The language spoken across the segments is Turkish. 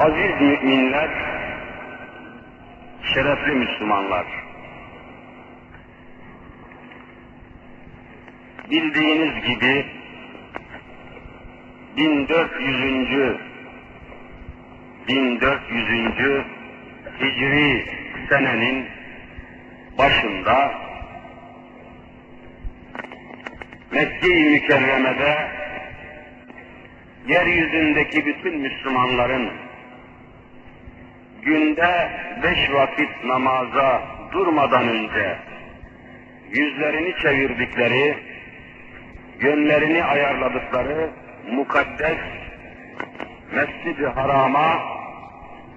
Aziz müminler, şerefli Müslümanlar, bildiğiniz gibi 1400. 1400. Hicri senenin başında Mekke-i Mükerreme'de yeryüzündeki bütün Müslümanların günde beş vakit namaza durmadan önce yüzlerini çevirdikleri, yönlerini ayarladıkları mukaddes Mescid-i Haram'a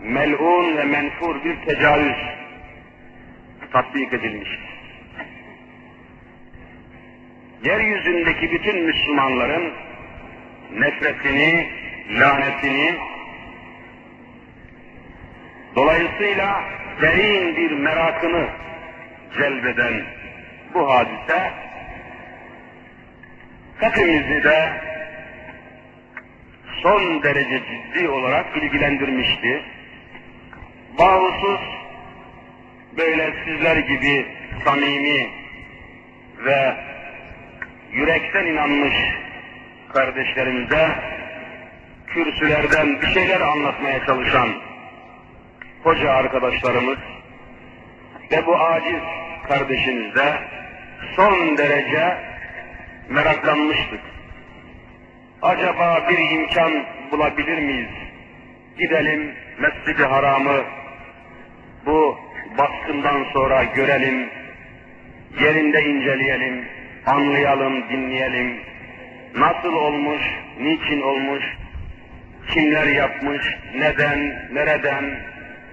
melun ve menfur bir tecavüz tatbik edilmiştir. Yeryüzündeki bütün Müslümanların nefretini, lanetini, dolayısıyla derin bir merakını celbeden bu hadise hepimizi de son derece ciddi olarak ilgilendirmişti. Bağımsız böyle sizler gibi samimi ve yürekten inanmış kardeşlerimize kürsülerden bir şeyler anlatmaya çalışan hoca arkadaşlarımız ve bu aciz kardeşimiz de son derece meraklanmıştık. Acaba bir imkan bulabilir miyiz? Gidelim Mescid-i Haram'ı bu baskından sonra görelim, yerinde inceleyelim, anlayalım, dinleyelim. Nasıl olmuş, niçin olmuş, kimler yapmış, neden, nereden,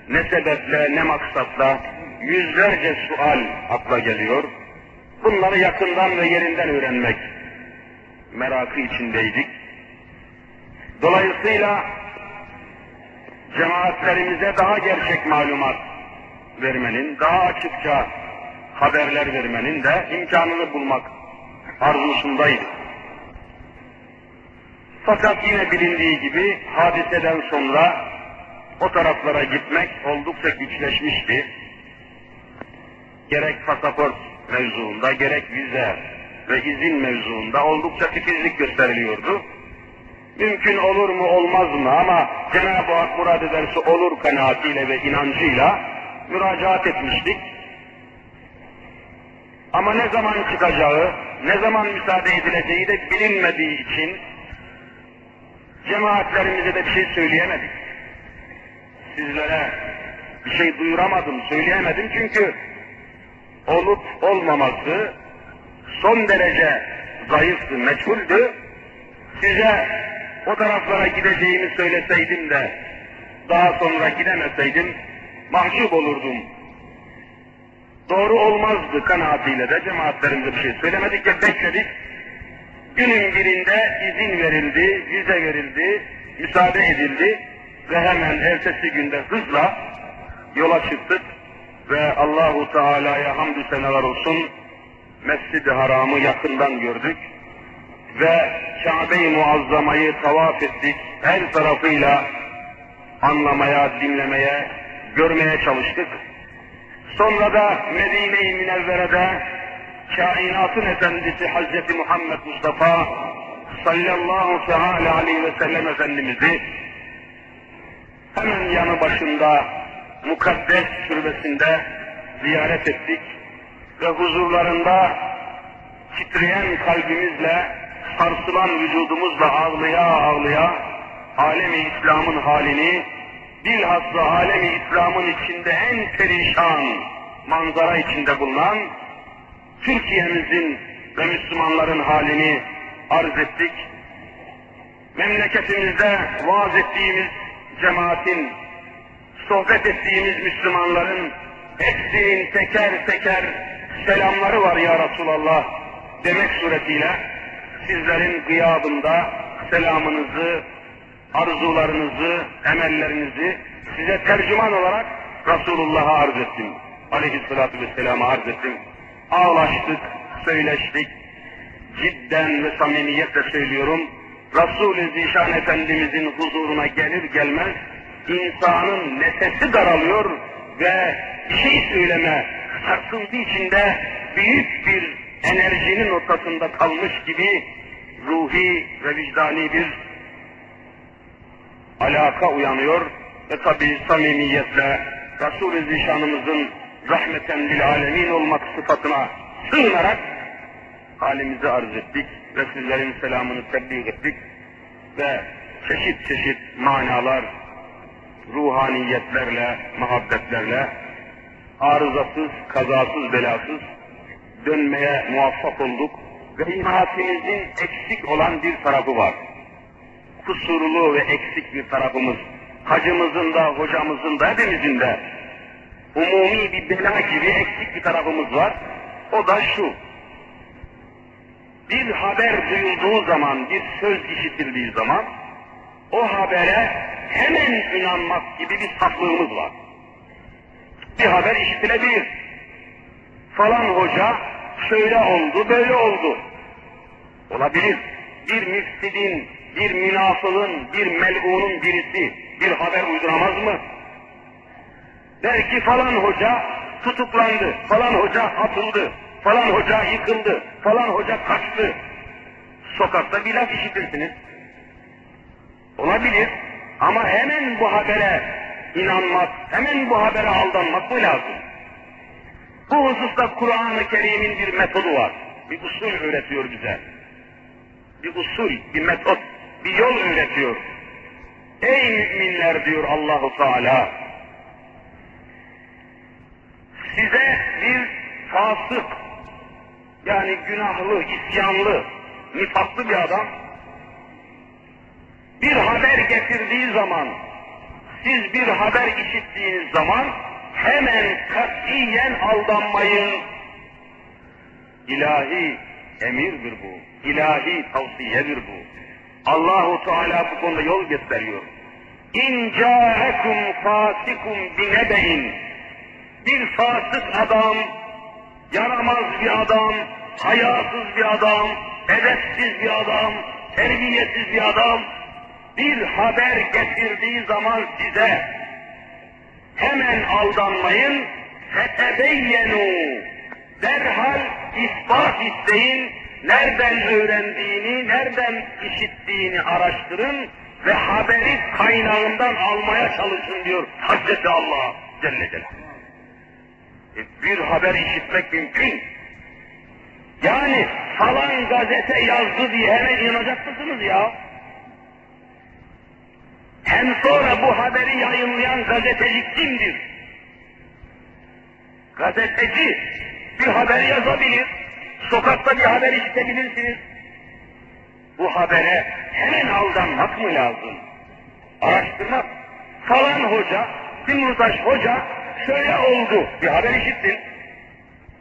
ne sebeple, ne maksatla yüzlerce sual akla geliyor. Bunları yakından ve yerinden öğrenmek merakı içindeydik. Dolayısıyla cemaatlerimize daha gerçek malumat vermenin, daha açıkça haberler vermenin de imkanını bulmak arzusundaydı. Fakat yine bilindiği gibi hadiseden sonra o taraflara gitmek oldukça güçleşmişti. Gerek pasaport mevzuunda, gerek vize ve izin mevzuunda oldukça titizlik gösteriliyordu. Mümkün olur mu olmaz mı ama Cenab-ı Hak murad ederse olur kanaatiyle ve inancıyla müracaat etmiştik. Ama ne zaman çıkacağı, ne zaman müsaade edileceği de bilinmediği için cemaatlerimize de bir şey söyleyemedik. Sizlere bir şey duyuramadım, söyleyemedim çünkü olup olmaması son derece zayıftı, meçhuldü. Size o taraflara gideceğimi söyleseydim de daha sonra gidemeseydim mahcup olurdum. Doğru olmazdı kanaatiyle de cemaatlerimize bir şey söylemedik ya bekledik. Günün birinde izin verildi, vize verildi, müsaade edildi ve hemen ertesi günde hızla yola çıktık ve Allahu Teala'ya hamdü seneler olsun Mescid-i Haram'ı yakından gördük ve Kabe-i Muazzama'yı tavaf ettik. Her tarafıyla anlamaya, dinlemeye, görmeye çalıştık. Sonra da Medine-i Münevvere'de kainatın efendisi Hazreti Muhammed Mustafa sallallahu teala aleyhi ve sellem Efendimiz'i hemen yanı başında mukaddes türbesinde ziyaret ettik ve huzurlarında titreyen kalbimizle, sarsılan vücudumuzla ağlaya ağlaya alemi İslam'ın halini, bilhassa alemi İslam'ın içinde en perişan manzara içinde bulunan Türkiye'mizin ve Müslümanların halini arz ettik. Memleketimizde vaaz ettiğimiz cemaatin, sohbet ettiğimiz Müslümanların hepsinin teker teker selamları var ya Resulallah demek suretiyle sizlerin gıyabında selamınızı, arzularınızı, emellerinizi size tercüman olarak Resulullah'a arz ettim. Aleyhisselatü Vesselam'a arz ettim. Ağlaştık, söyleştik. Cidden ve samimiyetle söylüyorum. Resul-i Zişan Efendimizin huzuruna gelir gelmez insanın nefesi daralıyor ve bir şey söyleme sarsıntı içinde büyük bir enerjinin ortasında kalmış gibi ruhi ve vicdani bir alaka uyanıyor ve tabi samimiyetle Resul-i Zişanımızın rahmeten lil alemin olmak sıfatına sığınarak halimizi arz ettik ve selamını tebliğ ettik ve çeşit çeşit manalar, ruhaniyetlerle, muhabbetlerle arızasız, kazasız, belasız dönmeye muvaffak olduk ve imaatimizin eksik olan bir tarafı var. Kusurlu ve eksik bir tarafımız. Hacımızın da, hocamızın da, hepimizin de umumi bir bela gibi eksik bir tarafımız var. O da şu. Bir haber duyulduğu zaman, bir söz işitildiği zaman o habere hemen inanmak gibi bir saflığımız var. Bir haber işitilebilir. Falan hoca şöyle oldu, böyle oldu. Olabilir. Bir müfsidin, bir münafığın, bir melunun birisi bir haber uyduramaz mı? Belki falan hoca tutuklandı, falan hoca atıldı, falan hoca yıkıldı, falan hoca kaçtı. Sokakta bir laf işitirsiniz. Olabilir ama hemen bu habere inanmak, hemen bu habere aldanmak mı lazım? Bu hususta Kur'an-ı Kerim'in bir metodu var. Bir usul öğretiyor bize. Bir usul, bir metot, bir yol öğretiyor. Ey müminler diyor Allahu Teala. Size bir fasık, yani günahlı, isyanlı, nifaklı bir adam bir haber getirdiği zaman, siz bir haber işittiğiniz zaman hemen katiyen aldanmayın. İlahi emirdir bu. İlahi tavsiyedir bu. Allahu Teala bu konuda yol gösteriyor. İn ca'ekum fasikum binebeyin. Bir fasık adam, yaramaz bir adam, hayasız bir adam, edepsiz bir adam, terbiyesiz bir adam bir haber getirdiği zaman size hemen aldanmayın, fetebeyyenu derhal ispat isteyin, nereden öğrendiğini, nereden işittiğini araştırın ve haberi kaynağından almaya çalışın diyor Hazreti Allah Celle Celaluhu. Bir haber işitmek mümkün. Yani falan gazete yazdı diye hemen inanacak mısınız ya? Hem sonra bu haberi yayınlayan gazeteci kimdir? Gazeteci bir haber yazabilir, sokakta bir haber işitebilirsiniz. Bu habere hemen aldanmak mı lazım? Araştırmak. Falan hoca, Timurtaş hoca şöyle oldu. Bir haber işittin.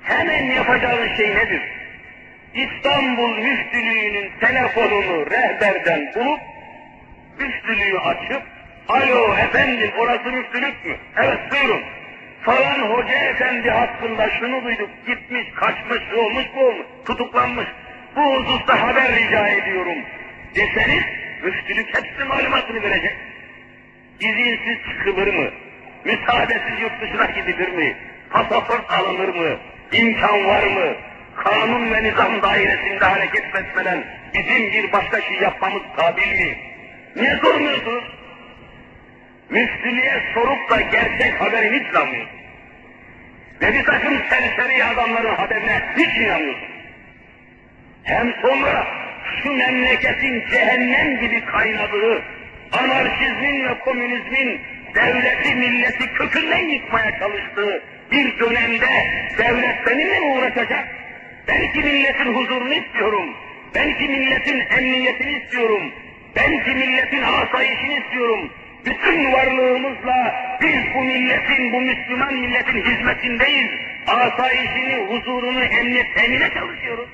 Hemen yapacağın şey nedir? İstanbul Müftülüğü'nün telefonunu rehberden bulup müftülüğü açıp, alo efendim orası müftülük mü? Evet buyurun. Falan hoca efendi hakkında şunu duyduk, gitmiş, kaçmış, olmuş, bu olmuş, tutuklanmış. Bu hususta haber rica ediyorum deseniz, müftülük hepsi malumatını verecek. İzinsiz çıkılır mı? Müsaadesiz yurt dışına gidilir mi? Pasaport alınır mı? İmkan var mı? Kanun ve nizam dairesinde hareket etmeden bizim bir başka şey yapmamız kabil mi? Niye sormuyorsunuz? Müftülüğe sorup da gerçek haberi hiç inanmıyorsunuz. Ve bir takım serseri adamların haberine hiç inanmıyorsunuz. Hem sonra şu memleketin cehennem gibi kaynadığı anarşizmin ve komünizmin devleti milleti kökünden yıkmaya çalıştığı bir dönemde devlet benimle mi uğraşacak? Ben ki milletin huzurunu istiyorum. Ben ki milletin emniyetini istiyorum. Ben ki milletin asayişini istiyorum. Bütün varlığımızla biz bu milletin, bu Müslüman milletin hizmetindeyiz. Asayişini, huzurunu, emniyet temine çalışıyoruz.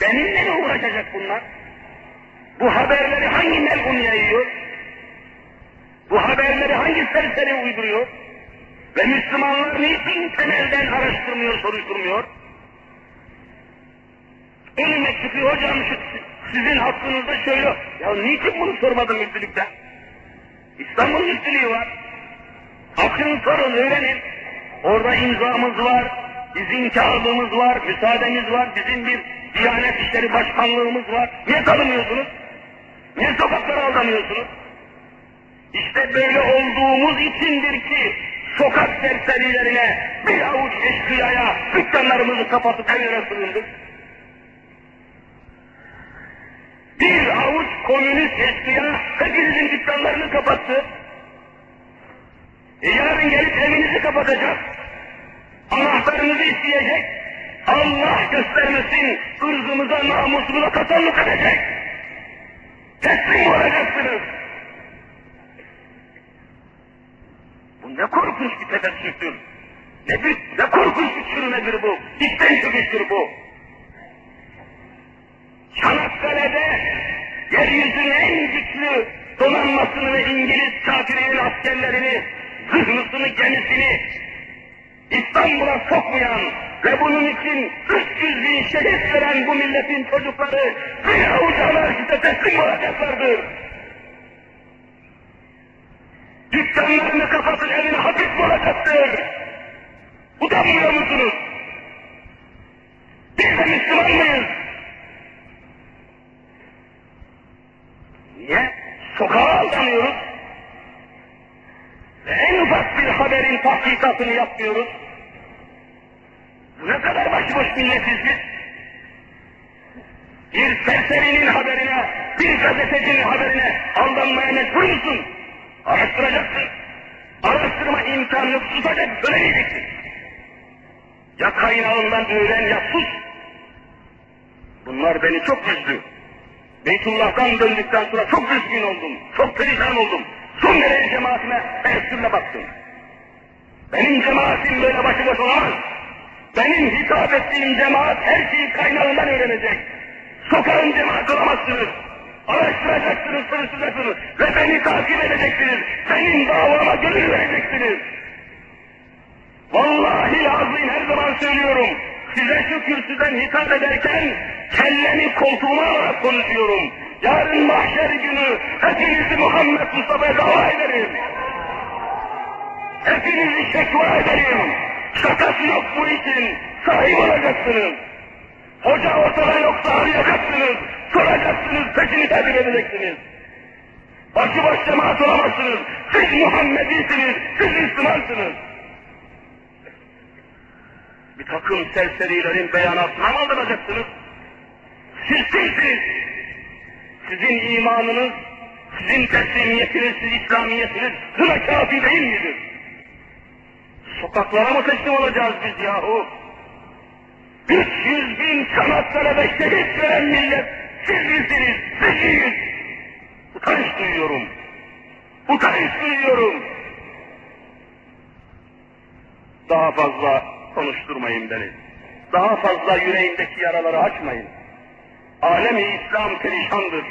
Benimle mi uğraşacak bunlar? Bu haberleri hangi melun yayıyor? Bu haberleri hangi serseri uyduruyor? Ve Müslümanlar niçin temelden araştırmıyor, soruşturmuyor? Önüme çıkıyor hocam şu sizin hakkınızda şöyle. Ya niçin bunu sormadın müftülükte? İstanbul Müftülüğü var. Akın sorun, öğrenin. Orada imzamız var, izin kağıdımız var, müsaademiz var, bizim bir Diyanet İşleri Başkanlığımız var. Niye tanımıyorsunuz? Niye sokaklara aldamıyorsunuz? İşte böyle olduğumuz içindir ki sokak serserilerine bir avuç eşkıyaya dükkanlarımızı kapatıp evlere sığındık. Bir avuç komünist eşkıya hepinizin dükkanlarını kapattı. E yarın gelip evinizi kapatacak. Anahtarınızı isteyecek. Allah göstermesin ırzımıza namusumuza katallık edecek. Teslim olacaksınız. Bu ne korkunç bir tefessüftür. Ne, bir, ne korkunç bir çürümedir bu. İçten çöküştür bu. Çanakkale'de yeryüzünün en güçlü donanmasını ve İngiliz kafirinin askerlerini, zırhlısını, gemisini İstanbul'a sokmayan ve bunun için 300 bin şehit veren bu milletin çocukları bir avuç anarşiste teslim olacaklardır. Dükkanlarını kapatın evine hapis olacaktır. Utanmıyor musunuz? Biz de Müslüman mıyız? Niye? Sokağa aldanıyoruz. Ve en ufak bir haberin tahkikatını yapmıyoruz. Ne kadar başıboş milletiz biz. Bir serserinin haberine, bir gazetecinin haberine aldanmaya mecbur musun? Araştıracaksın. Araştırma imkanı yok, susacak, söylemeyeceksin. Ya kaynağından öğren ya sus. Bunlar beni çok üzdü. Beytullah'tan döndükten sonra çok üzgün oldum, çok perişan oldum. Son derece cemaatime teessürle baktım. Benim cemaatim böyle başıboş olamaz. Benim hitap ettiğim cemaat her şeyi kaynağından öğrenecek. Sokağın cemaat olamazsınız. Araştıracaksınız, soruşturacaksınız ve beni takip edeceksiniz. Benim davama gönül vereceksiniz. Vallahi azim her zaman söylüyorum. Size şu kürsüden hitap ederken kellemi koltuğuma alarak konuşuyorum. Yarın mahşer günü hepinizi Muhammed Mustafa'ya dava ederim. Hepinizi şekva ederim. Şakası yok bu için. Sahip olacaksınız. Hoca ortada yoksa arayacaksınız. Soracaksınız, peşini takip edeceksiniz. Başıboş cemaat olamazsınız. Siz Muhammedisiniz, siz Müslümansınız. Bir takım serserilerin beyanatına mı aldıracaksınız? Siz kimsiniz? Sizin imanınız, sizin teslimiyetiniz, sizin İslamiyetiniz buna kafi değil midir? Sokaklara mı teslim olacağız biz yahu? 300 bin Çanakkale'de şehit veren millet siz misiniz? Siziz. Utanç duyuyorum. Utanç duyuyorum. Daha fazla konuşturmayın beni. Daha fazla yüreğindeki yaraları açmayın. Alemi İslam perişandır.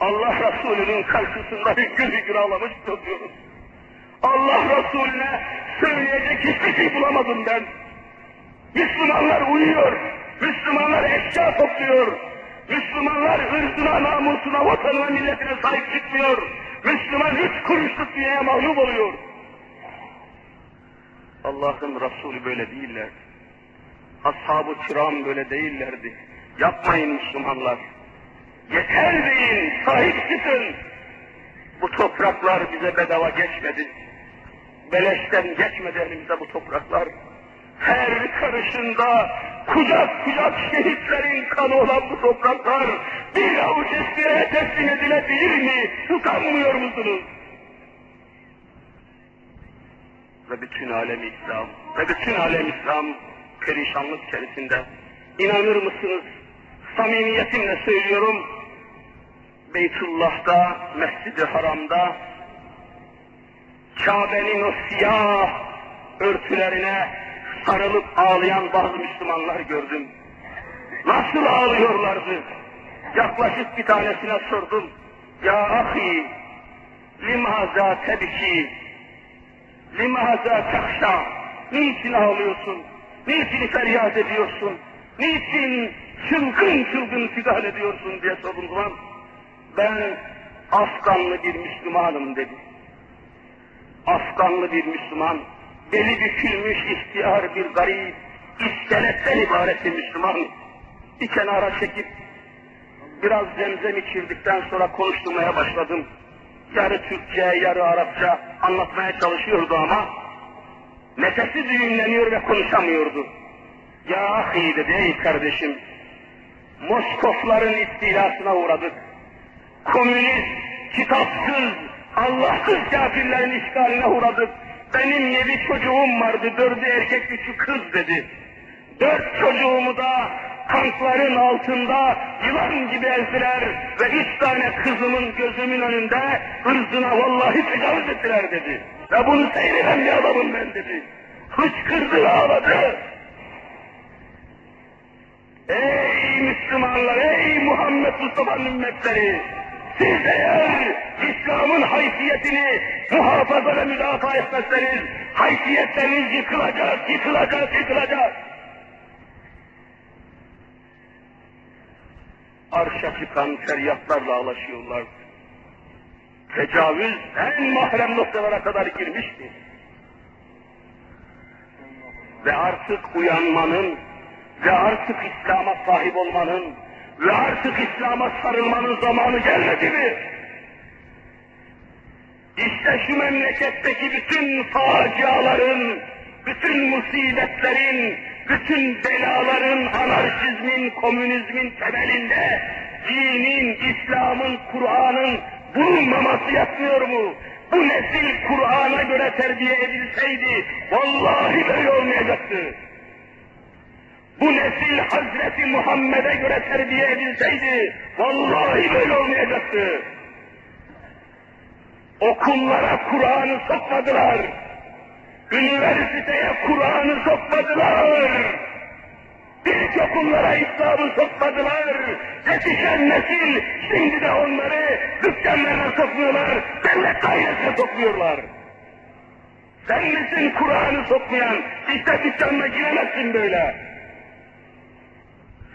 Allah Resulü'nün karşısında hüngür hüngür ağlamış duruyoruz. Allah Resulüne söyleyecek hiçbir şey bulamadım ben. Müslümanlar uyuyor, Müslümanlar eşya topluyor, Müslümanlar ırzına, namusuna, vatanına, milletine sahip çıkmıyor. Müslüman üç kuruşluk dünyaya mahlup oluyor. Allah'ın Resulü böyle değiller. Ashab-ı kiram böyle değillerdi. Yapmayın Müslümanlar. Yeter deyin, sahip çıkın. Bu topraklar bize bedava geçmedi. Beleşten geçmedi elimize bu topraklar. Her karışında kucak kucak şehitlerin kanı olan bu topraklar bir avuç eskireye teslim edilebilir mi? Utanmıyor musunuz? Ve bütün alem İslam, ve bütün alem İslam perişanlık içerisinde. İnanır mısınız? Samimiyetimle söylüyorum. Beytullah'ta, Mescid-i Haram'da Kabe'nin o siyah örtülerine sarılıp ağlayan bazı Müslümanlar gördüm. Nasıl ağlıyorlardı? Yaklaşık bir tanesine sordum. Ya ahi, limaza tebki, limaza takşa, niçin ağlıyorsun? Niçin feryat ediyorsun? Niçin çılgın çılgın figan ediyorsun diye sordum zaman ben Afganlı bir Müslümanım dedi. Afganlı bir Müslüman, beli bükülmüş ihtiyar bir garip, iskeletten ibaret bir Müslüman, bir kenara çekip biraz zemzem içirdikten sonra konuşturmaya başladım. Yarı Türkçe, yarı Arapça anlatmaya çalışıyordu ama nefesi düğümleniyor ve konuşamıyordu. Ya ahi dedi ey kardeşim, Moskofların istilasına uğradık. Komünist, kitapsız, Allahsız kafirlerin işgaline uğradık. Benim yedi çocuğum vardı, dördü erkek, üçü kız dedi. Dört çocuğumu da tankların altında yılan gibi ezdiler ve üç tane kızımın gözümün önünde ırzına vallahi tecavüz ettiler dedi. Ve bunu seyreden bir adamım ben dedi. Hıçkırdı ağladı. Ey Müslümanlar, ey Muhammed Mustafa'nın ümmetleri! Siz eğer İslam'ın haysiyetini muhafaza ve müdafaa etmezseniz, haysiyetleriniz yıkılacak, yıkılacak, yıkılacak. Arşa çıkan feryatlarla ağlaşıyorlar. Tecavüz en mahrem noktalara kadar girmişti. Ve artık uyanmanın, ve artık İslam'a sahip olmanın ve artık İslam'a sarılmanın zamanı gelmedi mi? İşte şu memleketteki bütün faciaların, bütün musibetlerin, bütün belaların, anarşizmin, komünizmin temelinde dinin, İslam'ın, Kur'an'ın bulunmaması yatmıyor mu? Bu nesil Kur'an'a göre terbiye edilseydi, vallahi böyle olmayacaktı bu nesil Hazreti Muhammed'e göre terbiye edilseydi, vallahi böyle olmayacaktı. Okullara Kur'an'ı sokmadılar. Üniversiteye Kur'an'ı sokmadılar. İlk okullara İslam'ı sokmadılar. Yetişen nesil şimdi de onları dükkanlarına sokmuyorlar, devlet dairesine sokmuyorlar. Sen misin Kur'an'ı sokmayan? İşte dükkanına giremezsin böyle.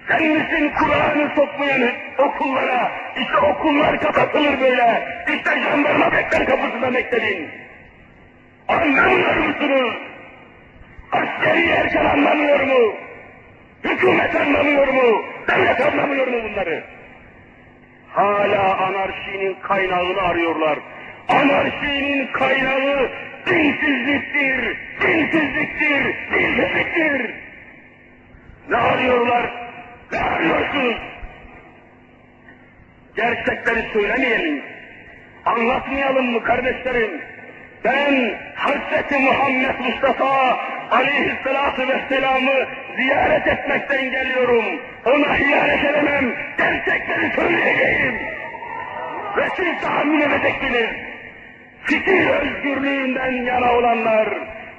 Sen misin Kur'an'ı sokmayan okullara? İşte okullar kapatılır böyle. İşte jandarma bekler kapısında bekledin. Anlamıyor musunuz? Askeri erken anlamıyor mu? Hükümet anlamıyor mu? Devlet anlamıyor mu bunları? Hala anarşinin kaynağını arıyorlar. Anarşinin kaynağı dinsizliktir, dinsizliktir, dinsizliktir. Ne arıyorlar? Ne arıyorsunuz? Gerçekleri söylemeyelim. Anlatmayalım mı kardeşlerim? Ben Hazreti Muhammed Mustafa aleyhissalatu vesselam'ı ziyaret etmekten geliyorum. Ona hiyanet edemem. Gerçekleri söyleyeceğim. Ve siz tahammül edeceksiniz. Fikir özgürlüğünden yana olanlar,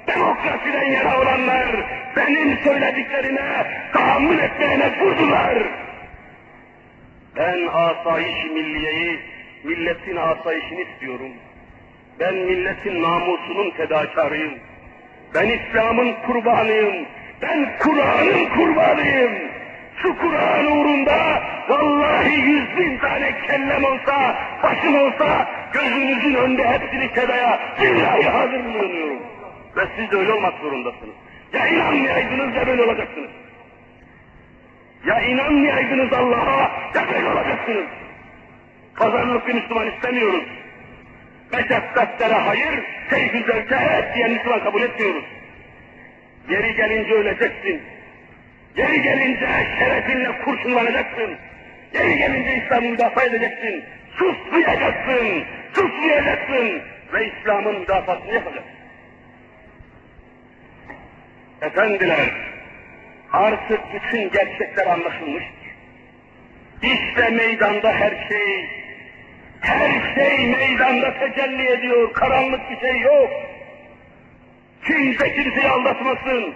demokrasiden yana olanlar benim söylediklerine tahammül etmeye mecburdular. Ben asayiş milliyeyi, milletin asayişini istiyorum. Ben milletin namusunun fedakarıyım. Ben İslam'ın kurbanıyım. Ben Kur'an'ın kurbanıyım. Şu Kur'an uğrunda vallahi yüz bin tane kellem olsa, başım olsa gözünüzün önünde hepsini fedaya billahi hazır bulunuyorum. Ve siz de öyle olmak zorundasınız. Ya inanmayaydınız ya böyle olacaksınız. Ya inanmayaydınız Allah'a ya böyle olacaksınız. Pazarlık bir Müslüman istemiyoruz. Meşakkatlere hayır, keyfi zevke evet diyen Müslüman kabul etmiyoruz. Yeri gelince öleceksin. Yeri gelince şerefinle kurşunlanacaksın. Yeri gelince İslam'ı müdafaa edeceksin. Susmayacaksın, susmayacaksın ve İslam'ın müdafasını yapacaksın. Efendiler, artık bütün gerçekler anlaşılmıştır. İşte meydanda her şey, her şey meydanda tecelli ediyor, karanlık bir şey yok. Kimse kimseyi aldatmasın,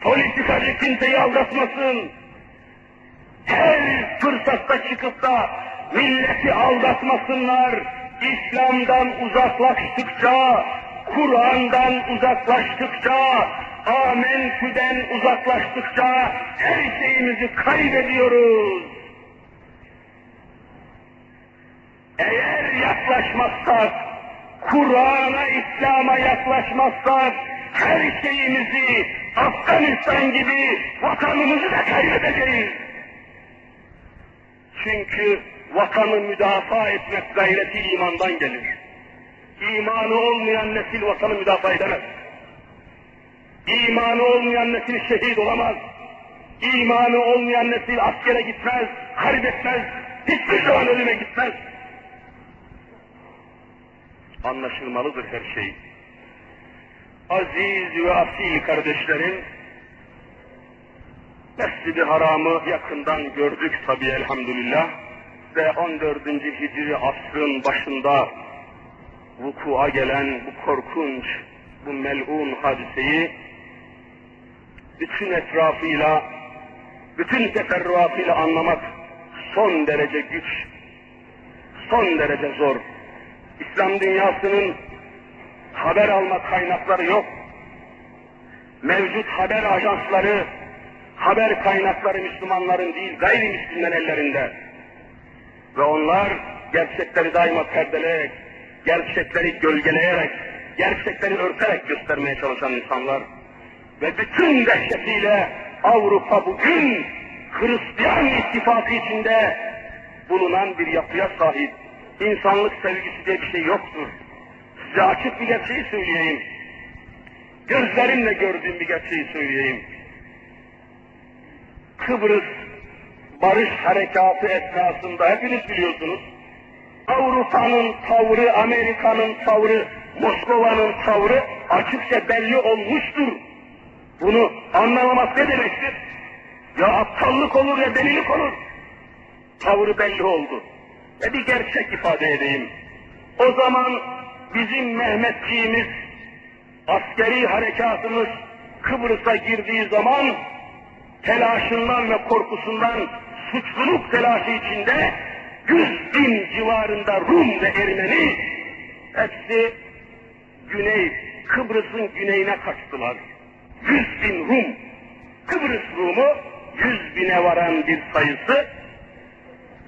politikacı kimseyi aldatmasın. Her fırsatta çıkıp da milleti aldatmasınlar, İslam'dan uzaklaştıkça, Kur'an'dan uzaklaştıkça, amentüden uzaklaştıkça her şeyimizi kaybediyoruz. Eğer yaklaşmazsak, Kur'an'a, İslam'a yaklaşmazsak, her şeyimizi Afganistan gibi vatanımızı da kaybedeceğiz. Çünkü vatanı müdafaa etmek gayreti imandan gelir. İmanı olmayan nesil vatanı müdafaa edemez. İmanı olmayan nesil şehit olamaz. İmanı olmayan nesil askere gitmez, harp hiçbir zaman ölüme gitmez. Anlaşılmalıdır her şey. Aziz ve asil kardeşlerim, Mescid-i Haram'ı yakından gördük tabi elhamdülillah ve 14. Hicri asrın başında vukua gelen bu korkunç, bu melun hadiseyi bütün etrafıyla, bütün teferruatıyla anlamak son derece güç, son derece zor. İslam dünyasının haber alma kaynakları yok. Mevcut haber ajansları, haber kaynakları Müslümanların değil, gayrimüslimlerin ellerinde. Ve onlar gerçekleri daima perdeleyerek, gerçekleri gölgeleyerek, gerçekleri örterek göstermeye çalışan insanlar. Ve bütün dehşetiyle Avrupa bugün Hristiyan ittifakı içinde bulunan bir yapıya sahip. İnsanlık sevgisi diye bir şey yoktur. Size açık bir gerçeği söyleyeyim. Gözlerimle gördüğüm bir gerçeği söyleyeyim. Kıbrıs barış harekatı esnasında hepiniz biliyorsunuz. Avrupa'nın tavrı, Amerika'nın tavrı, Moskova'nın tavrı açıkça belli olmuştur. Bunu anlamamak ne demektir? Ya aptallık olur ya delilik olur. Tavrı belli oldu. Ve bir gerçek ifade edeyim. O zaman bizim Mehmetçiğimiz, askeri harekatımız Kıbrıs'a girdiği zaman telaşından ve korkusundan suçluluk telaşı içinde yüz bin civarında Rum ve Ermeni hepsi güney, Kıbrıs'ın güneyine kaçtılar. Yüz bin Rum, Kıbrıs Rumu yüz bine varan bir sayısı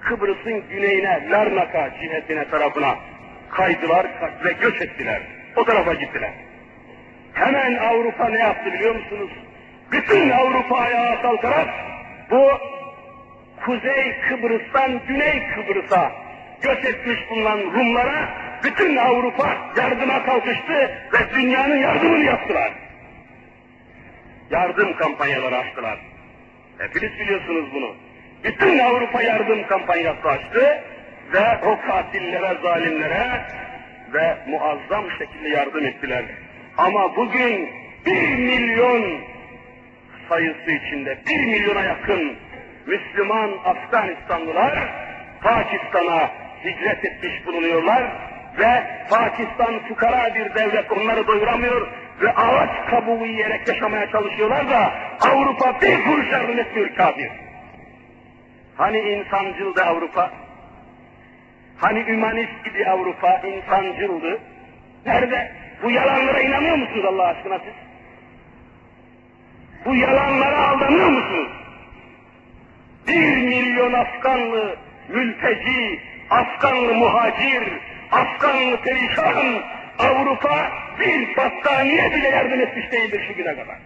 Kıbrıs'ın güneyine, Larnaka cihetine tarafına kaydılar ve göç ettiler. O tarafa gittiler. Hemen Avrupa ne yaptı biliyor musunuz? Bütün Avrupa ayağa kalkarak bu Kuzey Kıbrıs'tan Güney Kıbrıs'a göç etmiş bulunan Rumlara bütün Avrupa yardıma kalkıştı ve dünyanın yardımını yaptılar. Yardım kampanyaları açtılar. Hepiniz biliyorsunuz bunu. Bütün Avrupa yardım kampanyası açtı ve o katillere, zalimlere ve muazzam şekilde yardım ettiler. Ama bugün bir milyon sayısı içinde bir milyona yakın Müslüman Afganistanlılar Pakistan'a hicret etmiş bulunuyorlar ve Pakistan fukara bir devlet onları doyuramıyor ve ağaç kabuğu yiyerek yaşamaya çalışıyorlar da Avrupa bir kuruş yardım etmiyor kafir. Hani insancıldı Avrupa? Hani ümanist gibi Avrupa insancıldı? Nerede? Bu yalanlara inanıyor musunuz Allah aşkına siz? Bu yalanlara aldanıyor musunuz? Bir milyon Afganlı mülteci, Afganlı muhacir, Afganlı perişan Avrupa bir battaniye bile yardım etmiş değildir şu güne kadar.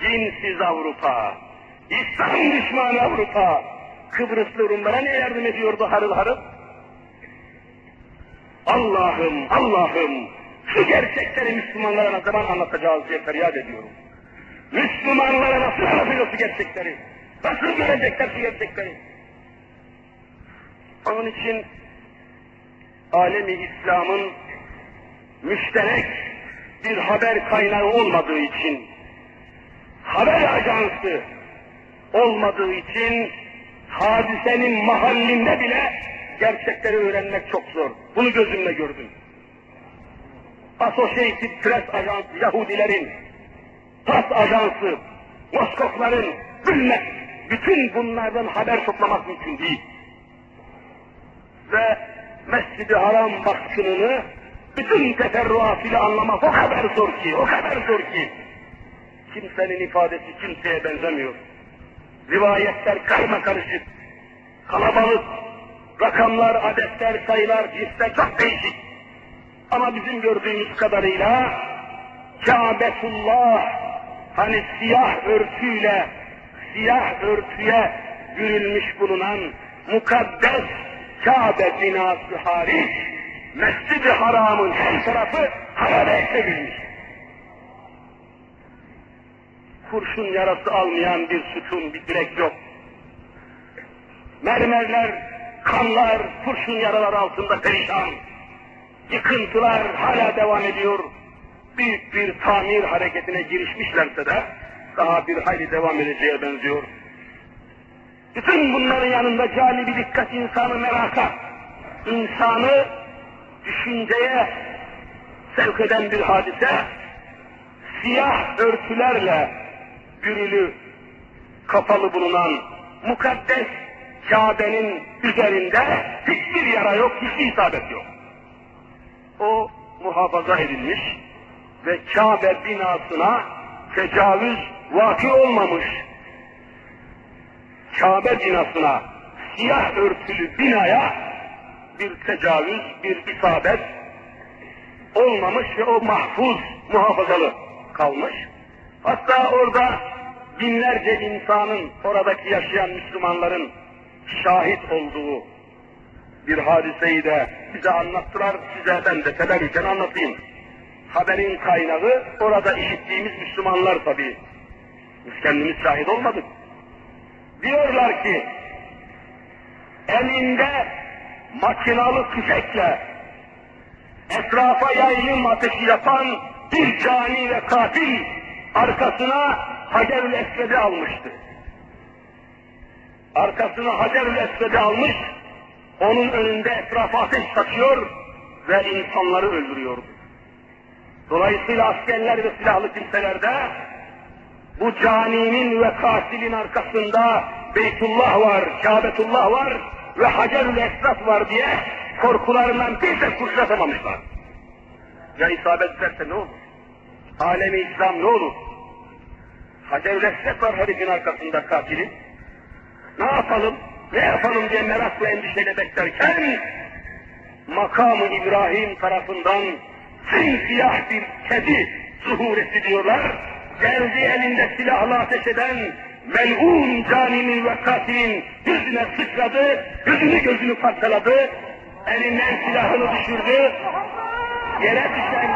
Cinsiz Avrupa, İslam düşmanı Avrupa, Kıbrıslı Rumlara ne yardım ediyordu harıl harıl? Allah'ım, Allah'ım, şu gerçekleri Müslümanlara ne zaman anlatacağız diye feryat ediyorum. Müslümanlara nasıl anlatıyor şu gerçekleri? Nasıl görecekler şu gerçekleri? Onun için alemi İslam'ın müşterek bir haber kaynağı olmadığı için, haber ajansı olmadığı için hadisenin mahallinde bile gerçekleri öğrenmek çok zor. Bunu gözümle gördüm. Associated Press Ajansı Yahudilerin, TAS Ajansı, Moskokların, bilmek, bütün bunlardan haber toplamak mümkün değil. Ve Mescid-i Haram baskınını bütün teferruatıyla anlamak o kadar zor ki, o kadar zor ki. Kimsenin ifadesi kimseye benzemiyor. Rivayetler karma karışık, kalabalık, Rakamlar, adetler, sayılar, cinsler çok değişik. Ama bizim gördüğümüz kadarıyla Kâbetullah hani siyah örtüyle, siyah örtüye bürünmüş bulunan mukaddes Kabe binası hariç, Mescid-i Haram'ın her tarafı hararet edilmiş. Kurşun yarası almayan bir sütun, bir direk yok. Mermerler, kanlar, kurşun yaralar altında perişan. Yıkıntılar hala devam ediyor. Büyük bir tamir hareketine girişmişlerse de daha bir hayli devam edeceğe benziyor. Bütün bunların yanında cali bir dikkat insanı meraka, insanı düşünceye sevk eden bir hadise, siyah örtülerle bürülü, kapalı bulunan mukaddes Kabe'nin üzerinde hiçbir yara yok, hiçbir isabet yok. O muhafaza edilmiş ve Kabe binasına tecavüz vaki olmamış. Kabe binasına, siyah örtülü binaya bir tecavüz, bir isabet olmamış ve o mahfuz, muhafazalı kalmış. Hatta orada binlerce insanın, oradaki yaşayan Müslümanların şahit olduğu bir hadiseyi de bize anlattılar, size ben de teberrüken anlatayım. Haberin kaynağı orada işittiğimiz Müslümanlar tabii. Biz kendimiz şahit olmadık. Diyorlar ki, elinde makinalı tüfekle etrafa yayılım ateşi yapan bir cani ve katil arkasına Hacer-ül Esved'i almıştı. Arkasına Hacer-ül Esved'i almış, onun önünde etrafa ateş saçıyor ve insanları öldürüyordu. Dolayısıyla askerler ve silahlı kimselerde bu caninin ve katilin arkasında Beytullah var, Kâbetullah var ve Hacer-ül Esved var diye korkularından bir de kurşatamamışlar. Ya isabet ederse ne olur? Alemi İslam ne olur? Hacer-ül Esved var herifin arkasında katilin. Ne yapalım? Ne yapalım diye merakla endişeyle beklerken makamı İbrahim tarafından simsiyah bir kedi zuhur diyorlar. Geldi elinde silahla ateş eden melun caninin ve katilin yüzüne sıçradı, gözünü gözünü parçaladı, elinden silahını düşürdü, yere düşen,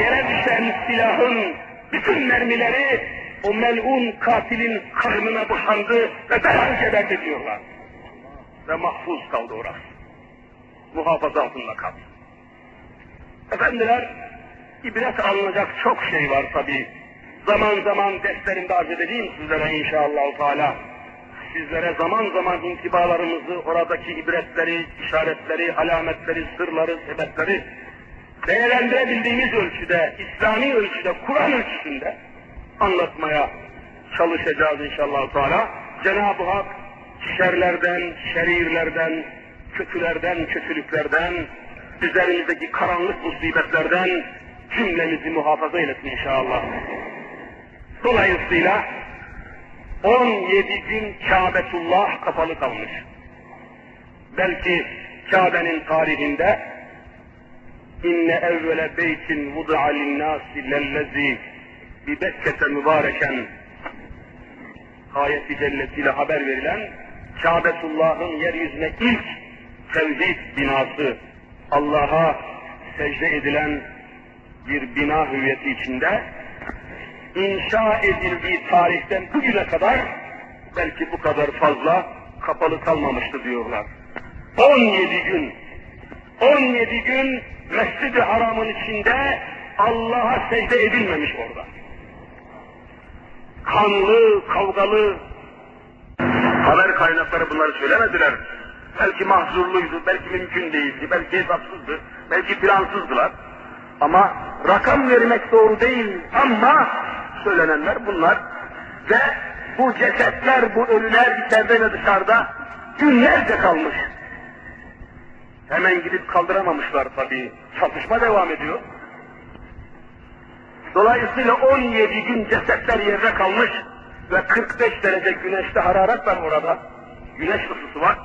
yere düşen silahın bütün mermileri o melun katilin karnına boşandı ve derhal geberdi diyorlar. Ve mahfuz kaldı orası. Muhafaza altında kaldı. Efendiler, ibret alınacak çok şey var tabi. Zaman zaman derslerimde arz edeceğim sizlere inşallah Teala. Sizlere zaman zaman intibalarımızı, oradaki ibretleri, işaretleri, alametleri, sırları, sebepleri değerlendirebildiğimiz ölçüde, İslami ölçüde, Kur'an ölçüsünde anlatmaya çalışacağız inşallah Teala. Cenab-ı Hak şerlerden, şerirlerden, kötülerden, kötülüklerden, üzerimizdeki karanlık musibetlerden cümlemizi muhafaza eylesin inşallah. Dolayısıyla 17 gün Kâbetullah kapalı kalmış. Belki Kabe'nin tarihinde inne evvele beytin vudu'a linnâsi lellezî bi Bekke'te mübareken ayet-i cellesiyle haber verilen Kâbetullah'ın yeryüzüne ilk tevhid binası Allah'a secde edilen bir bina hüviyeti içinde inşa edildiği tarihten bugüne kadar belki bu kadar fazla kapalı kalmamıştı diyorlar. 17 gün, 17 gün Mescid-i Haram'ın içinde Allah'a secde edilmemiş orada. Kanlı, kavgalı, haber kaynakları bunları söylemediler. Belki mahzurluydu, belki mümkün değildi, belki hesapsızdı, belki plansızdılar. Ama rakam vermek doğru değil ama söylenenler bunlar. Ve bu cesetler, bu ölüler içeride ve dışarıda günlerce kalmış. Hemen gidip kaldıramamışlar tabii. Çatışma devam ediyor. Dolayısıyla 17 gün cesetler yerde kalmış ve 45 derece güneşte hararet var orada. Güneş ısısı var.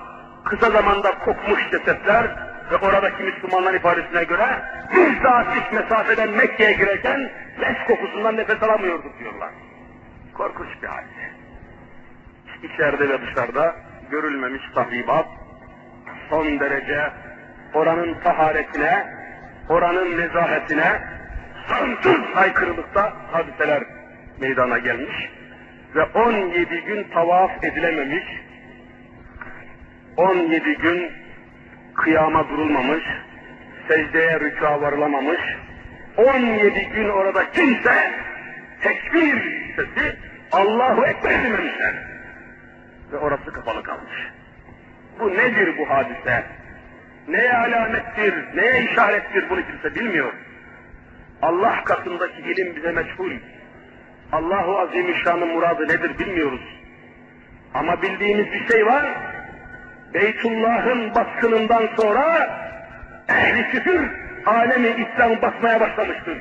kısa zamanda kokmuş cesetler ve oradaki Müslümanlar ifadesine göre bir saatlik mesafeden Mekke'ye girerken leş kokusundan nefes alamıyorduk diyorlar. Korkunç bir hadise. İçeride ve dışarıda görülmemiş tahribat, son derece oranın taharetine, oranın nezahetine sonsuz aykırılıkta hadiseler meydana gelmiş ve 17 gün tavaf edilememiş, 17 gün kıyama durulmamış, secdeye rüka varılamamış, 17 gün orada kimse tekbir sesi Allahu Ekber dememişler. Ve orası kapalı kalmış. Bu nedir bu hadise? Neye alamettir, neye işarettir bunu kimse bilmiyor. Allah katındaki ilim bize meçhul. Allahu Azimüşşan'ın muradı nedir bilmiyoruz. Ama bildiğimiz bir şey var. Beytullah'ın baskınından sonra ehli küfür alemi İslam basmaya başlamıştır.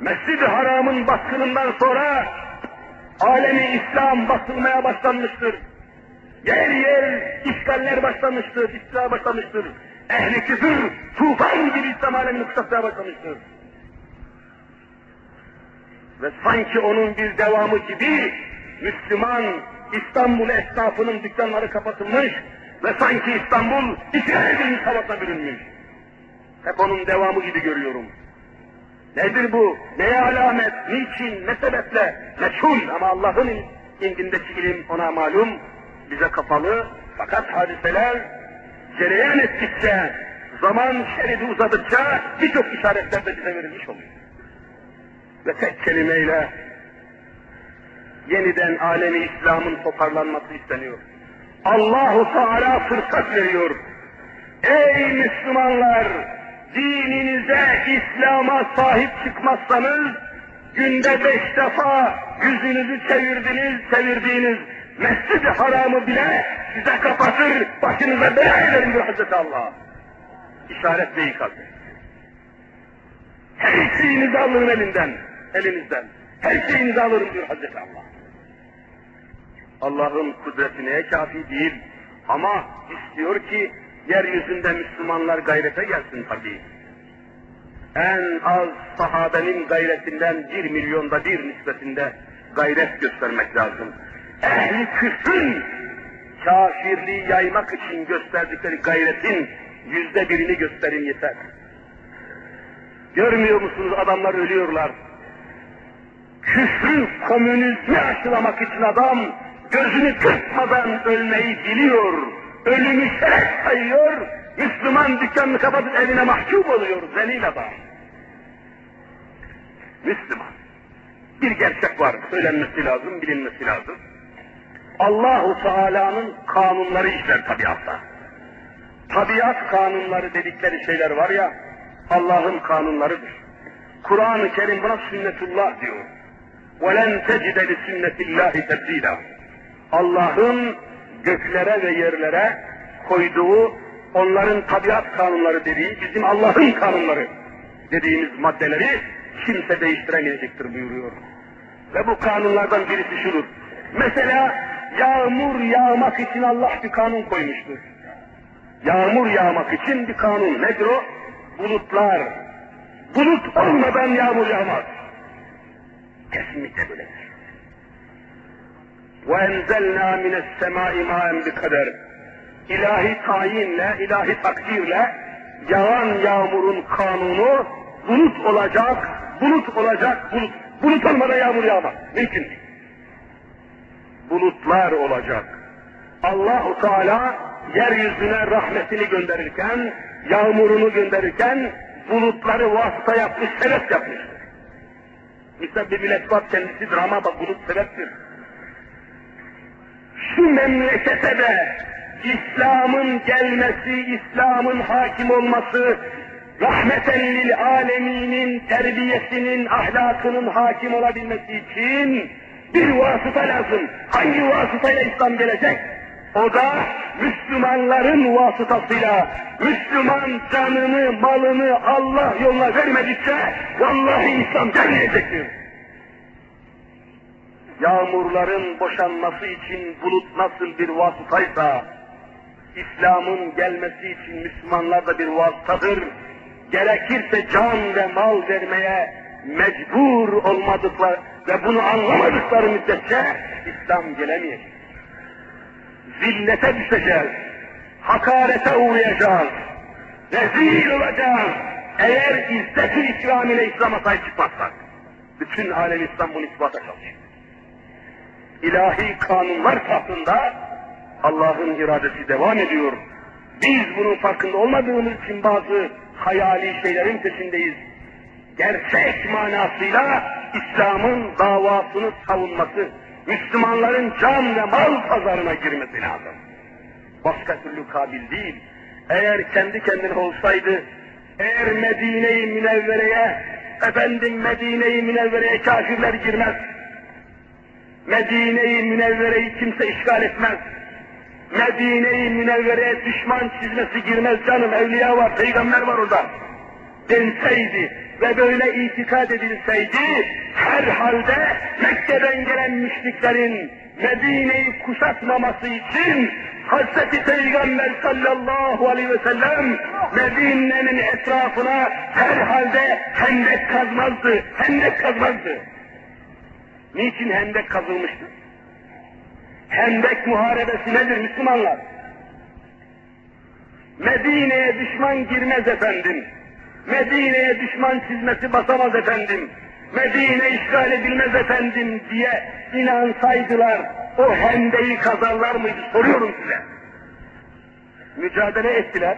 Mescid-i Haram'ın baskınından sonra alemi İslam basılmaya başlanmıştır. Yer yer işgaller başlamıştır, istila başlamıştır. Ehli küfür tufan gibi İslam alemini kuşatmaya başlamıştır. Ve sanki onun bir devamı gibi Müslüman İstanbul esnafının dükkanları kapatılmış ve sanki İstanbul İsrail'in savaşa bürünmüş. Hep onun devamı gibi görüyorum. Nedir bu? Neye alamet? Niçin? Ne sebeple? Meçhul ama Allah'ın indindeki ilim ona malum, bize kapalı. Fakat hadiseler cereyan ettikçe, zaman şeridi uzadıkça birçok işaretler de bize verilmiş oluyor. Ve tek kelimeyle yeniden alemi İslam'ın toparlanması isteniyor. Allahu Teala fırsat veriyor. Ey Müslümanlar! Dininize, İslam'a sahip çıkmazsanız, günde beş defa yüzünüzü çevirdiniz, çevirdiğiniz Mescid-i Haram'ı bile size kapatır, başınıza bela ederim diyor Hazreti Allah. İşaret ve ikaz. Her şeyinizi alırım elinden, elinizden. Her şeyinizi alırım diyor Hazreti Allah. Allah'ın kudreti neye kafi değil. Ama istiyor ki yeryüzünde Müslümanlar gayrete gelsin tabii. En az sahabenin gayretinden bir milyonda bir nispetinde gayret göstermek lazım. Ehli küfrün kafirliği yaymak için gösterdikleri gayretin yüzde birini gösterin yeter. Görmüyor musunuz adamlar ölüyorlar. Küfrü, komünizmi aşılamak için adam gözünü kırpmadan ölmeyi biliyor Ölümü şeref sayıyor. Müslüman dükkanını kapatıp evine mahkum oluyor. Zelil adam. Müslüman. Bir gerçek var. Söylenmesi lazım, bilinmesi lazım. Allahu Teala'nın kanunları işler tabiatta. Tabiat kanunları dedikleri şeyler var ya, Allah'ın kanunlarıdır. Kur'an-ı Kerim buna sünnetullah diyor. وَلَنْ تَجِدَ لِسُنَّةِ اللّٰهِ تَبْد۪يلًا Allah'ın göklere ve yerlere koyduğu onların tabiat kanunları dediği, bizim Allah'ın kanunları dediğimiz maddeleri kimse değiştiremeyecektir buyuruyor. Ve bu kanunlardan birisi şudur. Mesela yağmur yağmak için Allah bir kanun koymuştur. Yağmur yağmak için bir kanun. Nedir o? Bulutlar. Bulut olmadan yağmur yağmaz. Kesinlikle böyledir. وَاَنْزَلْنَا مِنَ السَّمَاءِ مَاءً بِقَدَرٍ İlahi tayinle, ilahi takdirle yağan yağmurun kanunu bulut olacak, bulut olacak, bulut. Bulut olmadan yağmur yağmaz. Mümkün değil. Bulutlar olacak. Allahu Teala yeryüzüne rahmetini gönderirken, yağmurunu gönderirken bulutları vasıta yapmış, sebep yapmıştır. Mesela bir millet var kendisidir ama bak bulut sebeptir. şu memlekete de İslam'ın gelmesi, İslam'ın hakim olması, rahmeten lil aleminin terbiyesinin, ahlakının hakim olabilmesi için bir vasıta lazım. Hangi vasıtayla İslam gelecek? O da Müslümanların vasıtasıyla, Müslüman canını, malını Allah yoluna vermedikçe vallahi İslam gelmeyecektir. Yağmurların boşanması için bulut nasıl bir vasıtaysa, İslam'ın gelmesi için Müslümanlar da bir vasıtadır. Gerekirse can ve mal vermeye mecbur olmadıklar ve bunu anlamadıkları müddetçe İslam gelemeyecek. Zillete düşeceğiz, hakarete uğrayacağız, rezil olacağız. Eğer izzet-ü ikram ile İslam'a sahip çıkmazsak, bütün alem İslam bunu ispata çalışıyor. İlahi kanunlar tahtında Allah'ın iradesi devam ediyor. Biz bunun farkında olmadığımız için bazı hayali şeylerin peşindeyiz. Gerçek manasıyla İslam'ın davasını savunması, Müslümanların can ve mal pazarına girmesi lazım. Başka türlü kabil değil. Eğer kendi kendine olsaydı, eğer Medine-i Münevvere'ye, efendim Medine-i Münevvere'ye kafirler girmez, Medine-i Münevvere'yi kimse işgal etmez, Medine-i Münevvere'ye düşman çizmesi girmez canım, evliya var, peygamber var orada. Denseydi ve böyle itikad edilseydi, herhalde Mekke'den gelen müşriklerin Medine'yi kuşatmaması için Hazreti Peygamber sallallahu aleyhi ve sellem Medine'nin etrafına herhalde hendek kazmazdı, hendek kazmazdı. Niçin hendek kazılmıştı? Hendek muharebesi nedir Müslümanlar? Medine'ye düşman girmez efendim. Medine'ye düşman çizmesi basamaz efendim. Medine işgal edilmez efendim diye inansaydılar o hendeyi kazarlar mıydı soruyorum size. Mücadele ettiler.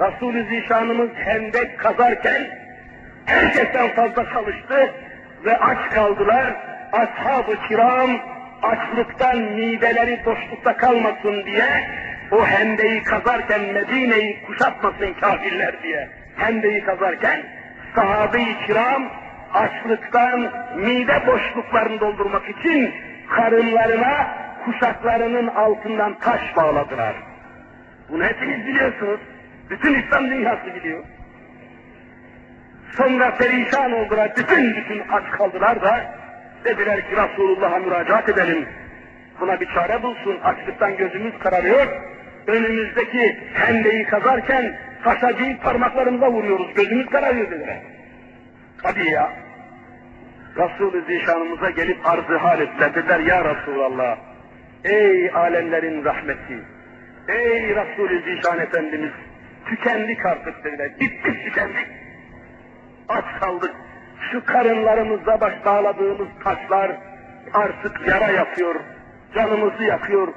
Resul-i Zişanımız hendek kazarken herkesten fazla çalıştı ve aç kaldılar. Ashab-ı kiram açlıktan mideleri boşlukta kalmasın diye o hendeyi kazarken Medine'yi kuşatmasın kafirler diye hendeyi kazarken sahabe-i kiram açlıktan mide boşluklarını doldurmak için karınlarına kuşaklarının altından taş bağladılar. Bunu hepiniz biliyorsunuz. Bütün İslam dünyası biliyor. Sonra perişan oldular, bütün bütün aç kaldılar da dediler ki Resulullah'a müracaat edelim. Buna bir çare bulsun, açlıktan gözümüz kararıyor. Önümüzdeki hendeyi kazarken taşa değil parmaklarımıza vuruyoruz, gözümüz kararıyor dediler. Tabii ya. Resul-i Zişanımıza gelip arzı hal ettiler. Dediler ya Resulallah, ey alemlerin rahmeti, ey Resul-i Zişan Efendimiz, tükendik artık dediler, bittik tükendik. Aç kaldık, şu karınlarımızda baş bağladığımız taşlar artık yara yapıyor, canımızı yakıyor,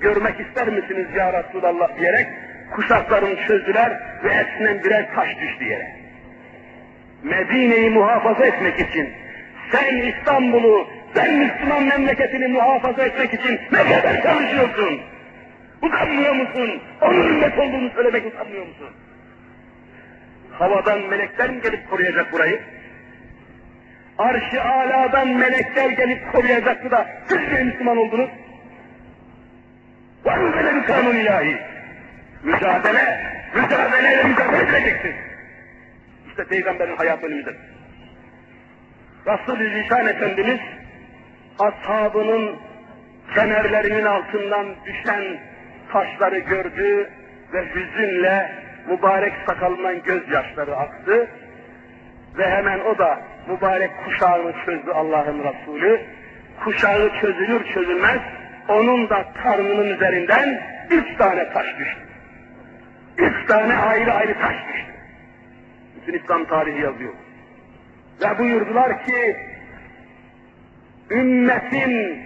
görmek ister misiniz ya Resulallah diyerek kuşaklarını çözdüler ve hepsinden birer taş düştü yere. Medine'yi muhafaza etmek için, sen İstanbul'u, sen Müslüman memleketini muhafaza etmek için ne kadar çalışıyorsun? Utanmıyor musun? Onun ümmet olduğunu söylemek utanmıyor musun? Havadan melekler mi gelip koruyacak burayı? Arş-ı aladan melekler gelip koruyacaktı da siz de Müslüman oldunuz. Var mı böyle bir kanun ilahi? Mücadele, mücadeleyle mücadele edeceksin. İşte Peygamberin hayatı önümüzde. Resul-i Zişan Efendimiz ashabının kemerlerinin altından düşen taşları gördü ve hüzünle mübarek sakalından gözyaşları aktı ve hemen o da mübarek kuşağını çözdü Allah'ın Resulü. Kuşağı çözülür çözülmez onun da karnının üzerinden üç tane taş düştü. Üç tane ayrı ayrı taş düştü. Bütün İslam tarihi yazıyor. Ve buyurdular ki ümmetin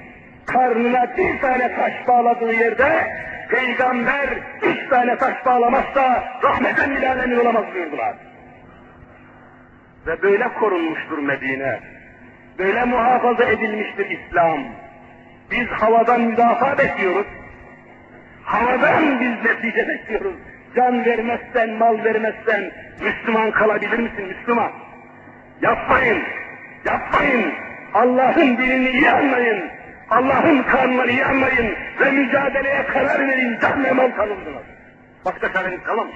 karnına bir tane taş bağladığı yerde peygamber üç tane taş bağlamazsa rahmeten ilalemin olamaz buyurdular. Ve böyle korunmuştur Medine. Böyle muhafaza edilmiştir İslam. Biz havadan müdafaa bekliyoruz. Havadan biz netice bekliyoruz. Can vermezsen, mal vermezsen Müslüman kalabilir misin Müslüman? Yapmayın, yapmayın. Allah'ın dinini iyi anlayın. Allah'ın kanunları iyi anlayın ve mücadeleye karar verin. Can ve mal kalındınız. Başka çareniz kalmamış.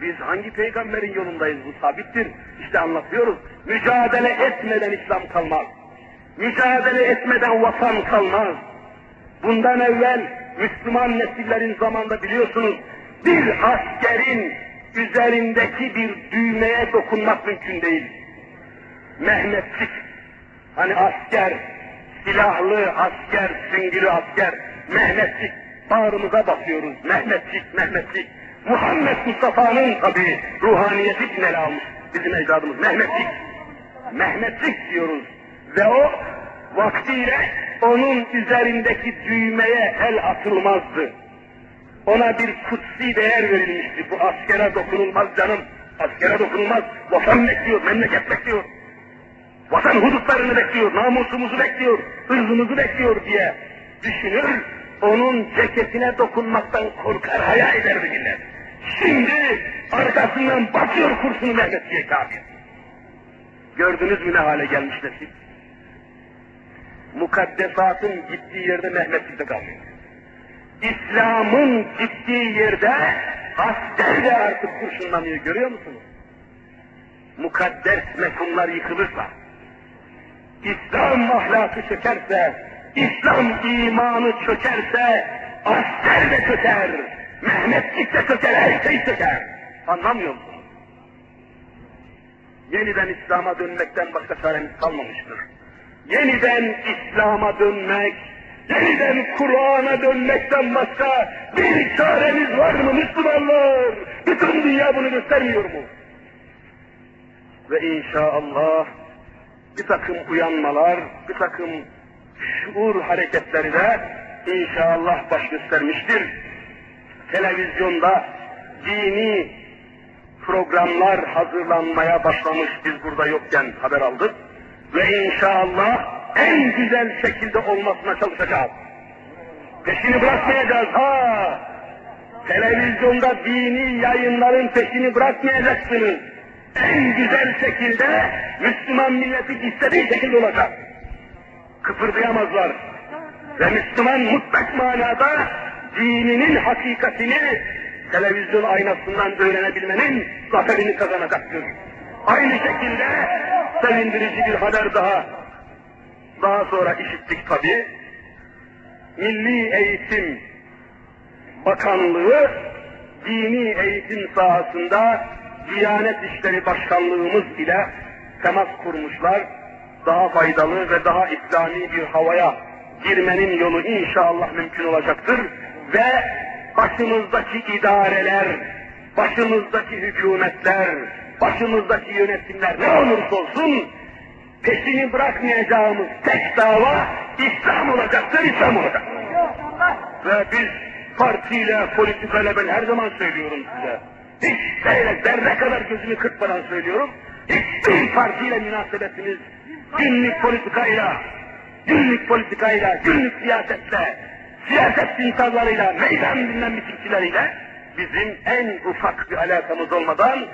Biz hangi peygamberin yolundayız bu sabittir. İşte anlatıyoruz. Mücadele etmeden İslam kalmaz. Mücadele etmeden vatan kalmaz. Bundan evvel Müslüman nesillerin zamanında biliyorsunuz bir askerin üzerindeki bir düğmeye dokunmak mümkün değil. Mehmetçik, hani asker, silahlı asker, süngülü asker, Mehmetçik, bağrımıza basıyoruz, Mehmetçik, Mehmetçik. Muhammed Mustafa'nın tabi ruhaniyeti için ele almış bizim ecdadımız, Mehmetçik. Mehmetçik diyoruz. Ve o vaktiyle onun üzerindeki düğmeye el atılmazdı. Ona bir kutsi değer verilmişti. Bu askere dokunulmaz canım. Askere dokunulmaz. Vatan bekliyor, memleket bekliyor. Vatan hudutlarını bekliyor, namusumuzu bekliyor, hırzımızı bekliyor diye düşünür. Onun ceketine dokunmaktan korkar, hayal ederdi millet. Şimdi arkasından batıyor kursunu Mehmet diye kafir. Gördünüz mü ne hale gelmiş nesil? Mukaddesatın gittiği yerde Mehmetçik'te kalmıyor. İslam'ın gittiği yerde asker de artık kurşunlanıyor görüyor musunuz? Mukaddes mefhumlar yıkılırsa, İslam ahlakı çökerse, İslam imanı çökerse, asker de çöker, Mehmetçik de çöker, her şey çöker. Anlamıyor musunuz? Yeniden İslam'a dönmekten başka çaremiz kalmamıştır. Yeniden İslam'a dönmek, yeniden Kur'an'a dönmekten başka bir çaremiz var mı Müslümanlar? Bütün dünya bunu göstermiyor mu? Ve inşallah bir takım uyanmalar, bir takım şuur hareketleri de inşallah baş göstermiştir. Televizyonda dini programlar hazırlanmaya başlamış biz burada yokken haber aldık. Ve inşallah en güzel şekilde olmasına çalışacağız. Peşini bırakmayacağız ha. Televizyonda dini yayınların peşini bırakmayacaksınız. En güzel şekilde Müslüman milleti istediği şekilde olacak. Kıpırdayamazlar. Ve Müslüman mutlak manada dininin hakikatini televizyon aynasından öğrenebilmenin zaferini kazanacaktır. Aynı şekilde sevindirici bir haber daha. Daha sonra işittik tabi. Milli Eğitim Bakanlığı dini eğitim sahasında Diyanet İşleri Başkanlığımız ile temas kurmuşlar. Daha faydalı ve daha İslami bir havaya girmenin yolu inşallah mümkün olacaktır. Ve başımızdaki idareler, başımızdaki hükümetler, başımızdaki yönetimler ne olursa olsun peşini bırakmayacağımız tek dava İslam olacaktır, İslam olacaktır. Ve biz partiyle, politikayla ben her zaman söylüyorum size. Hiç böyle zerre kadar gözümü kırpmadan söylüyorum. Hiçbir partiyle münasebetimiz günlük politikayla, günlük politikayla, günlük siyasetle, siyaset insanlarıyla, meydan bilmem biçimçileriyle bizim en ufak bir alakamız olmadan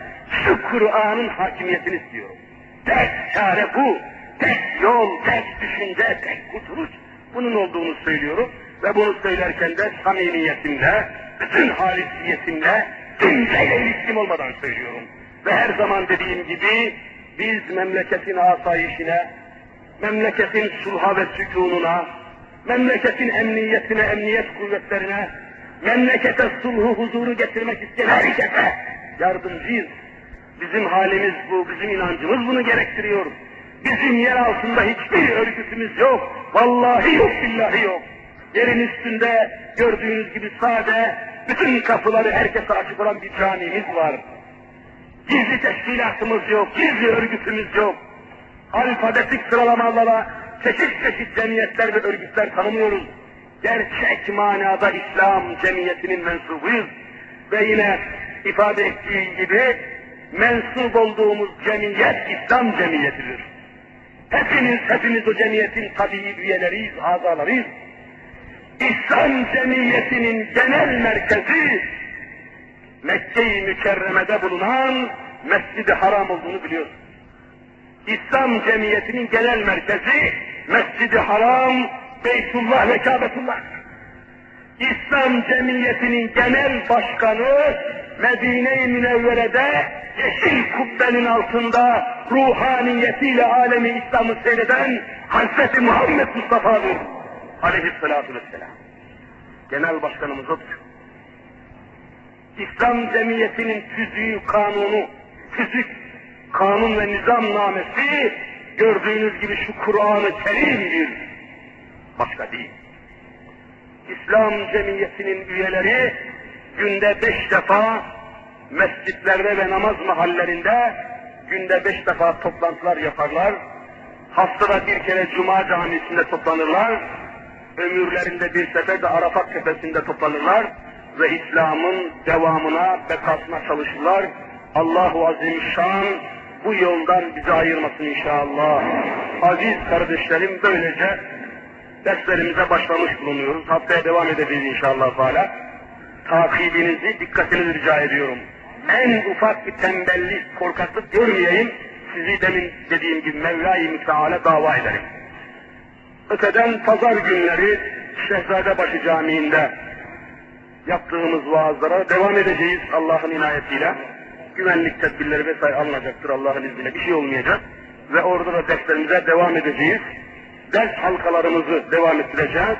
şu Kur'an'ın hakimiyetini istiyorum. Tek çare bu, tek yol, tek düşünce, tek kurtuluş bunun olduğunu söylüyorum ve bunu söylerken de samimiyetimle, bütün halisiyetimle, kimseyle ilişkim olmadan söylüyorum. Ve her zaman dediğim gibi biz memleketin asayişine, memleketin sulha ve sükununa, memleketin emniyetine, emniyet kuvvetlerine, memlekete sulhu, huzuru getirmek isteyen herkese yardımcıyız. Bizim halimiz bu, bizim inancımız bunu gerektiriyor. Bizim yer altında hiçbir örgütümüz yok. Vallahi yok, billahi yok. Yerin üstünde gördüğünüz gibi sade, bütün kapıları herkese açık olan bir camimiz var. Gizli teşkilatımız yok, gizli örgütümüz yok. Alfabetik sıralamalara çeşit çeşit cemiyetler ve örgütler tanımıyoruz. Gerçek manada İslam cemiyetinin mensubuyuz. Ve yine ifade ettiği gibi mensup olduğumuz cemiyet İslam cemiyetidir. Hepimiz, hepimiz o cemiyetin tabii üyeleriyiz, azalarıyız. İslam cemiyetinin genel merkezi Mekke-i Mükerreme'de bulunan Mescid-i Haram olduğunu biliyoruz. İslam cemiyetinin genel merkezi Mescid-i Haram, Beytullah ve Kâbetullah. İslam cemiyetinin genel başkanı Medine-i Münevvere'de yeşil kubbenin altında ruhaniyetiyle alemi İslam'ı seyreden Hazreti Muhammed Mustafa'dır. Aleyhissalatu vesselam. Genel başkanımız odur. İslam cemiyetinin tüzüğü, kanunu, tüzük, kanun ve nizam namesi gördüğünüz gibi şu Kur'an-ı Kerim'dir. Başka değil. İslam cemiyetinin üyeleri günde beş defa mescitlerde ve namaz mahallerinde günde beş defa toplantılar yaparlar. Haftada bir kere Cuma camisinde toplanırlar. Ömürlerinde bir sefer de Arafat tepesinde toplanırlar ve İslam'ın devamına, bekasına çalışırlar. Allahu Azimüşşan bu yoldan bizi ayırmasın inşallah. Aziz kardeşlerim böylece derslerimize başlamış bulunuyoruz. Haftaya devam edeceğiz inşallah Teala. Takibinizi, dikkatinizi rica ediyorum. En ufak bir tembellik, korkaklık görmeyeyim. Sizi demin dediğim gibi Mevla-i Müteala dava ederim. Öteden pazar günleri Şehzadebaşı Camii'nde yaptığımız vaazlara devam edeceğiz Allah'ın inayetiyle. Güvenlik tedbirleri vesaire alınacaktır Allah'ın izniyle. Bir şey olmayacak. Ve orada da derslerimize devam edeceğiz. Ders halkalarımızı devam ettireceğiz.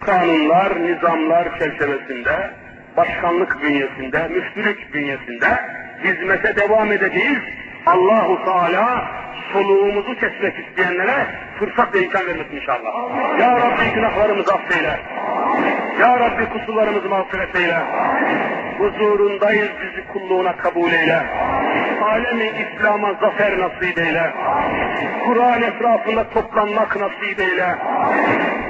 Kanunlar, nizamlar çerçevesinde, başkanlık bünyesinde, müftülük bünyesinde hizmete devam edeceğiz. Allahu Teala soluğumuzu kesmek isteyenlere fırsat ve imkan vermesin inşallah. Ya Rabbi günahlarımızı affeyle. Ya Rabbi kusurlarımızı mağfiret eyle. Huzurundayız bizi kulluğuna kabul eyle. Alemi İslam'a zafer nasip eyle. Kur'an etrafında toplanmak nasip eyle.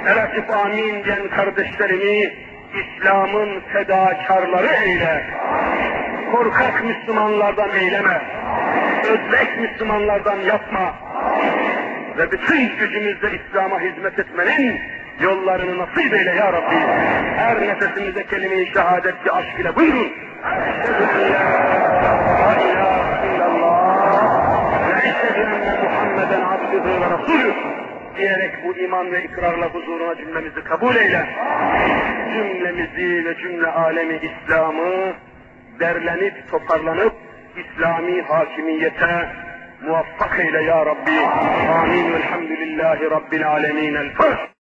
Eretip amin diyen kardeşlerimi İslam'ın fedakarları eyle. Korkak Müslümanlardan eyleme. Özbek Müslümanlardan yapma. Ve bütün gücümüzle İslam'a hizmet etmenin yollarını nasip eyle ya Rabbi. Her nefesimize kelime-i şehadetçi aşk ile buyurun. Muhammeden abdühü ve rasulü diyerek bu iman ve ikrarla huzuruna cümlemizi kabul eyle. Cümlemizi ve cümle alemi İslam'ı derlenip toparlanıp İslami hakimiyete muvaffak eyle ya Rabbi. Amin. Velhamdülillahi Rabbil alemin. El.